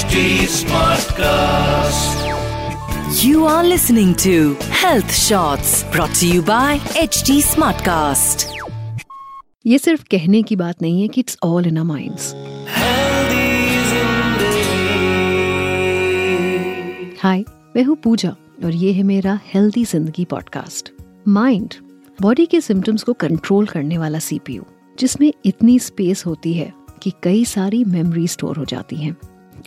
HD Smartcast. You are listening to Health Shots brought to you by HD Smartcast. ये सिर्फ़ कहने की बात नहीं है कि it's all in minds hi मैं हूँ पूजा और ये है मेरा healthy Zindagi podcast mind body के सिम्टम्स को कंट्रोल करने वाला सीपीयू जिसमें इतनी स्पेस होती है कि कई सारी मेमोरी स्टोर हो जाती हैं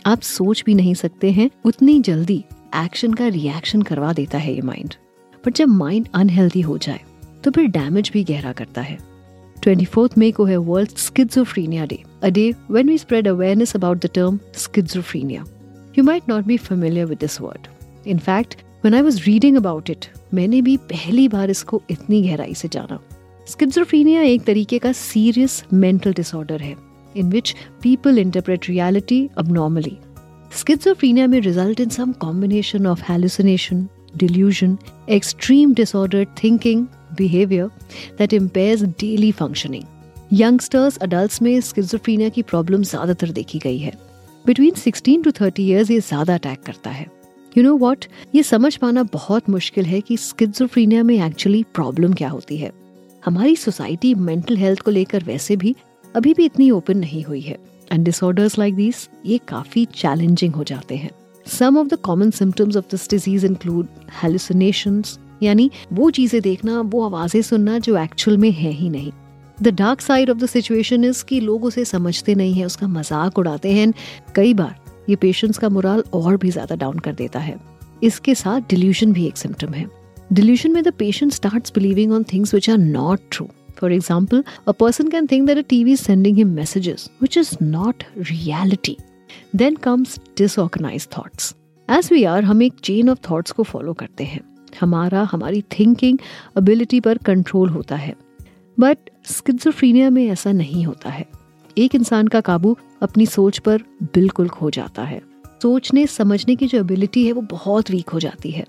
आप सोच भी नहीं सकते हैं, उतनी जल्दी एक्शन का रिएक्शन करवा देता है ये माइंड बट जब माइंड अनहेल्दी हो जाए तो फिर डैमेज भी गहरा करता है. 24th May को है world schizophrenia day a day when we spread awareness about the term schizophrenia you might not be familiar with this word in fact when I was reading about it मैंने भी पहली बार इसको इतनी गहराई से जाना. स्किज़ोफ्रेनिया एक तरीके का सीरियस मेंटल डिसऑर्डर है. In which people interpret reality abnormally. Schizophrenia may result in some combination of hallucination, delusion, extreme disordered thinking, behavior that impairs daily functioning. Youngsters adult में स्किजोफ्रीनिया की प्रॉब्लम ज़्यादातर देखी गई है बिटवीन 16 टू 30 इयर्स ये ज़्यादा attack करता है यू नो वॉट ये समझ पाना बहुत मुश्किल है कि स्किजोफ्रीनिया में एक्चुअली प्रॉब्लम क्या होती है हमारी सोसाइटी मेंटल हेल्थ को लेकर वैसे भी अभी भी इतनी ओपन नहीं हुई है। एंड डिसऑर्डर्स लाइक दिस ये काफ़ी चैलेंजिंग हो जाते हैं। Some of the common symptoms of this disease include hallucinations यानी वो चीज़ें देखना, वो आवाज़ें सुनना जो एक्चुअल में है ही नहीं। The dark side of the situation is कि लोग उसे समझते नहीं है, उसका मज़ाक उड़ाते हैं। कई बार ये पेशेंट्स का मुराल और भी ज़्यादा डाउन कर देता है। इसके साथ डिल्यूशन भी एक सिम्टम है। डिल्यूशन में the patient starts believing on things which are not true For example, a person can think that a TV is sending him messages, which is not reality. Then comes disorganized thoughts. As we are, हम एक chain of thoughts को follow करते हैं हमारा हमारी thinking ability पर control होता है बट स्किजोफ्रीनिया में ऐसा नहीं होता है एक इंसान का काबू अपनी सोच पर बिल्कुल खो जाता है सोचने समझने की जो एबिलिटी है वो बहुत वीक हो जाती है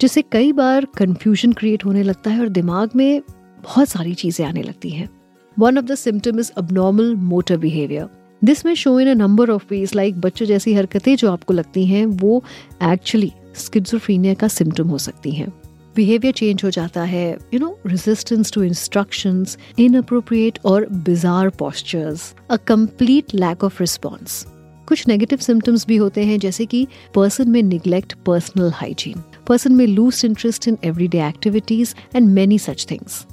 जिससे कई बार कंफ्यूजन क्रिएट होने लगता है और दिमाग में बहुत सारी चीज़ें आने लगती हैं। One of the symptom is abnormal motor behaviour this may show in a number of ways like बच्चों जैसी हरकतें जो आपको लगती हैं, वो एक्चुअली स्किजोफ्रीनिया का सिम्टम हो सकती हैं। बिहेवियर चेंज हो जाता है you know resistance to instructions inappropriate और bizarre postures a complete lack of response कुछ नेगेटिव सिम्टम्स भी होते हैं, जैसे कि पर्सन में निग्लेक्ट पर्सनल हाइजीन पर्सन में lose interest in everyday activities and many such things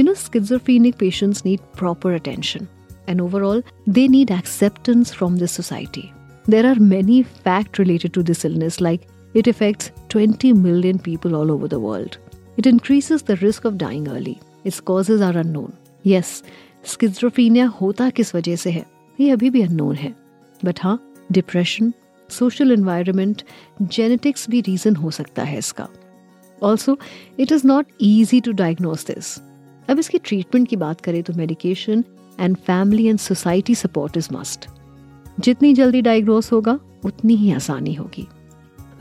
You know, schizophrenic patients need proper attention, and overall, they need acceptance from the society. There are many facts related to this illness, like it affects 20 million people all over the world. It increases the risk of dying early. Its causes are unknown. Yes, schizophrenia होता किस वजह से है ये अभी भी unknown है but हाँ डिप्रेशन सोशल एनवायरनमेंट जेनेटिक्स भी रीजन हो सकता है इसका also it is not easy to diagnose this अब इसके ट्रीटमेंट की बात करें तो medication and family and society support is must जितनी जल्दी डायग्नोस होगा, उतनी ही आसानी होगी.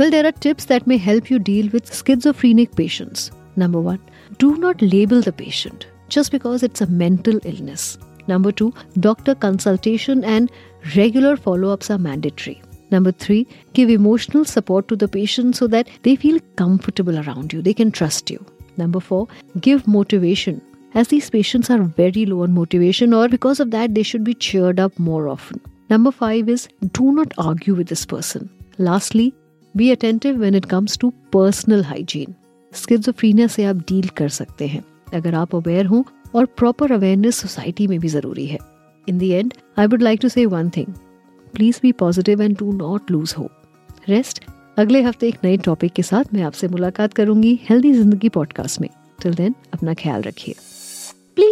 Well there are tips that may help you deal with schizophrenic patients number one do not label the patient just because it's a mental illness number two doctor consultation and regular follow ups are mandatory number three give emotional support to the patient so that they feel comfortable around you they can trust you number four give motivation as these patients are very low on motivation, or because of that, they should be cheered up more often. Number five is do not argue with this person. Lastly, be attentive when it comes to personal hygiene. Schizophrenia से आप deal कर सकते हैं अगर आप aware हों और proper awareness society में भी ज़रूरी है in the end I would like to say one thing please be positive and do not lose hope rest अगले हफ़्ते एक नए टॉपिक के साथ मैं आपसे मुलाकात करूँगी हेल्दी ज़िंदगी पॉडकास्ट में टिल देन अपना ख्याल रखिए